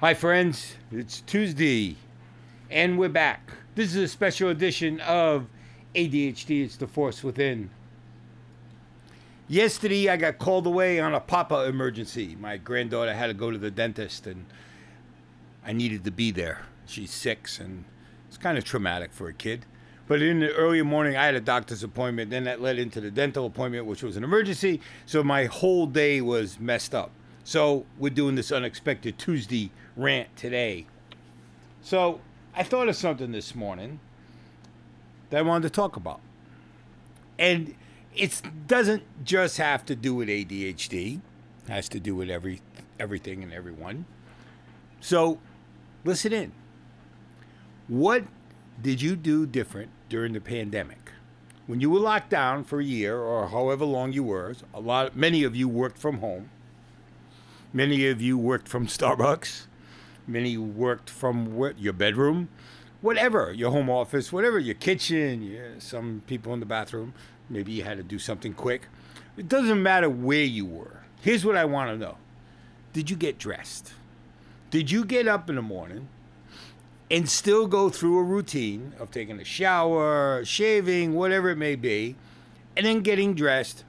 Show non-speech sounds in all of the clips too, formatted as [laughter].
Hi, friends. It's Tuesday, and we're back. This is a special edition of ADHD It's the Force Within. Yesterday, I got called away on a papa emergency. My granddaughter had to go to the dentist, and I needed to be there. She's six, and it's kind of traumatic for a kid. But in the early morning, I had a doctor's appointment. Then that led into the dental appointment, which was an emergency. So my whole day was messed up. So we're doing this unexpected Tuesday rant today. So I thought of something this morning that I wanted to talk about. And it doesn't just have to do with ADHD. It has to do with every everything and everyone. So listen in. What did you do different during the pandemic? When you were locked down for a year or however long you were, a lot many of you worked from home. Many of you worked from [laughs] Starbucks. Many worked from what, your bedroom, whatever, your home office, whatever, your kitchen, yeah, some people in the bathroom. Maybe you had to do something quick. It doesn't matter where you were. Here's what I want to know Did you get dressed? Did you get up in the morning and still go through a routine of taking a shower, shaving, whatever it may be, and then getting dressed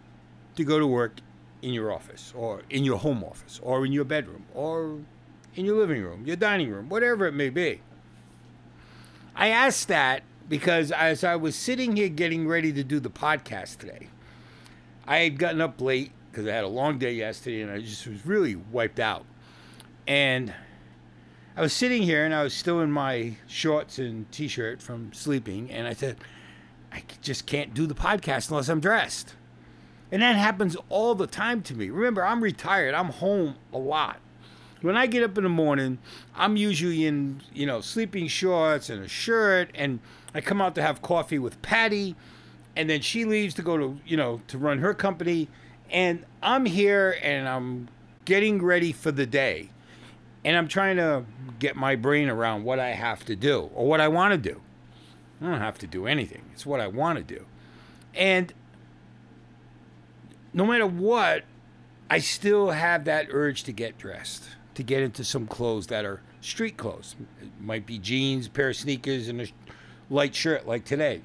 to go to work in your office or in your home office or in your bedroom or in your living room, your dining room, whatever it may be. I asked that because as I was sitting here getting ready to do the podcast today, I had gotten up late because I had a long day yesterday and I just was really wiped out. And I was sitting here and I was still in my shorts and t shirt from sleeping. And I said, I just can't do the podcast unless I'm dressed. And that happens all the time to me. Remember, I'm retired, I'm home a lot when I get up in the morning, I'm usually in, you know, sleeping shorts and a shirt, and I come out to have coffee with Patty, and then she leaves to go to, you know, to run her company, and I'm here and I'm getting ready for the day, and I'm trying to get my brain around what I have to do or what I want to do. I don't have to do anything. It's what I want to do, and no matter what, I still have that urge to get dressed to get into some clothes that are street clothes. It might be jeans, pair of sneakers, and a light shirt like today.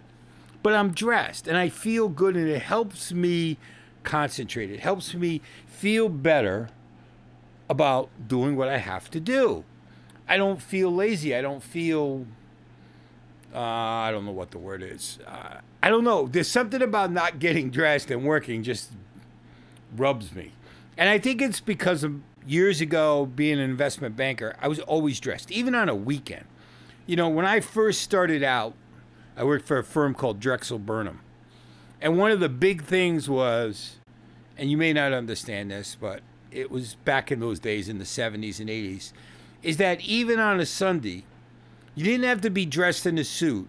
But I'm dressed and I feel good and it helps me concentrate. It helps me feel better about doing what I have to do. I don't feel lazy. I don't feel. Uh, I don't know what the word is. Uh, I don't know. There's something about not getting dressed and working just rubs me. And I think it's because of years ago, being an investment banker, I was always dressed, even on a weekend. You know, when I first started out, I worked for a firm called Drexel Burnham. And one of the big things was, and you may not understand this, but it was back in those days in the 70s and 80s, is that even on a Sunday, you didn't have to be dressed in a suit,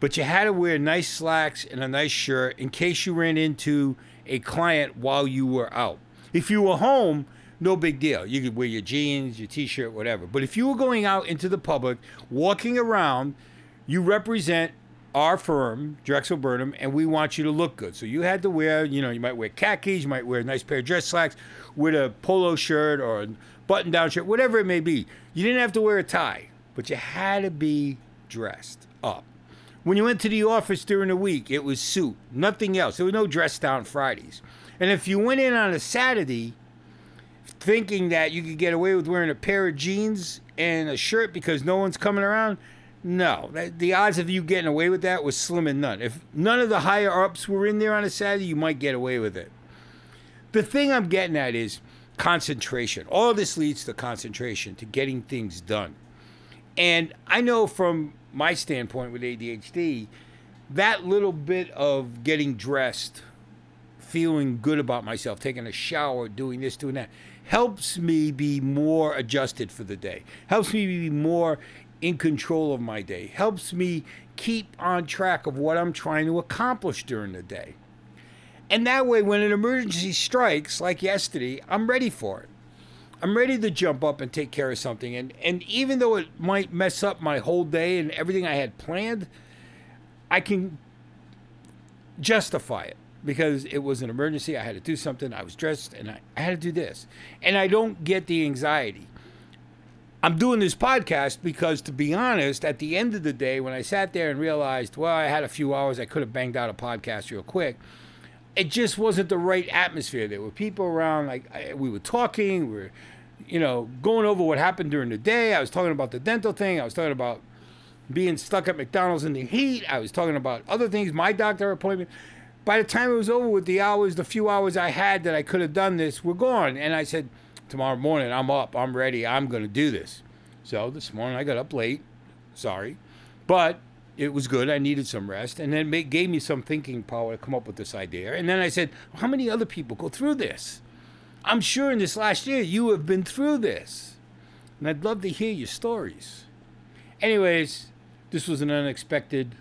but you had to wear nice slacks and a nice shirt in case you ran into a client while you were out. If you were home, no big deal. You could wear your jeans, your t shirt, whatever. But if you were going out into the public, walking around, you represent our firm, Drexel Burnham, and we want you to look good. So you had to wear, you know, you might wear khakis, you might wear a nice pair of dress slacks with a polo shirt or a button down shirt, whatever it may be. You didn't have to wear a tie, but you had to be dressed up. When you went to the office during the week, it was suit, nothing else. There was no dress down Fridays. And if you went in on a Saturday, thinking that you could get away with wearing a pair of jeans and a shirt because no one's coming around. No, the odds of you getting away with that was slim and none. If none of the higher ups were in there on a Saturday, you might get away with it. The thing I'm getting at is concentration. All this leads to concentration, to getting things done. And I know from my standpoint with ADHD, that little bit of getting dressed, feeling good about myself, taking a shower, doing this, doing that, helps me be more adjusted for the day, helps me be more in control of my day, helps me keep on track of what I'm trying to accomplish during the day. And that way, when an emergency strikes, like yesterday, I'm ready for it. I'm ready to jump up and take care of something. And, and even though it might mess up my whole day and everything I had planned, I can justify it because it was an emergency. I had to do something. I was dressed and I, I had to do this. And I don't get the anxiety. I'm doing this podcast because, to be honest, at the end of the day, when I sat there and realized, well, I had a few hours, I could have banged out a podcast real quick. It just wasn't the right atmosphere. There were people around, like we were talking, we were, you know, going over what happened during the day. I was talking about the dental thing. I was talking about being stuck at McDonald's in the heat. I was talking about other things, my doctor appointment. By the time it was over with the hours, the few hours I had that I could have done this were gone. And I said, tomorrow morning, I'm up, I'm ready, I'm going to do this. So this morning I got up late, sorry, but it was good. I needed some rest. And then it gave me some thinking power to come up with this idea. And then I said, well, how many other people go through this? I'm sure in this last year you have been through this. And I'd love to hear your stories. Anyways, this was an unexpected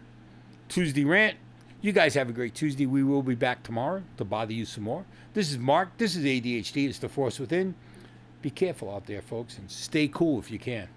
Tuesday rant. You guys have a great Tuesday. We will be back tomorrow to bother you some more. This is Mark. This is ADHD. It's the force within. Be careful out there, folks, and stay cool if you can.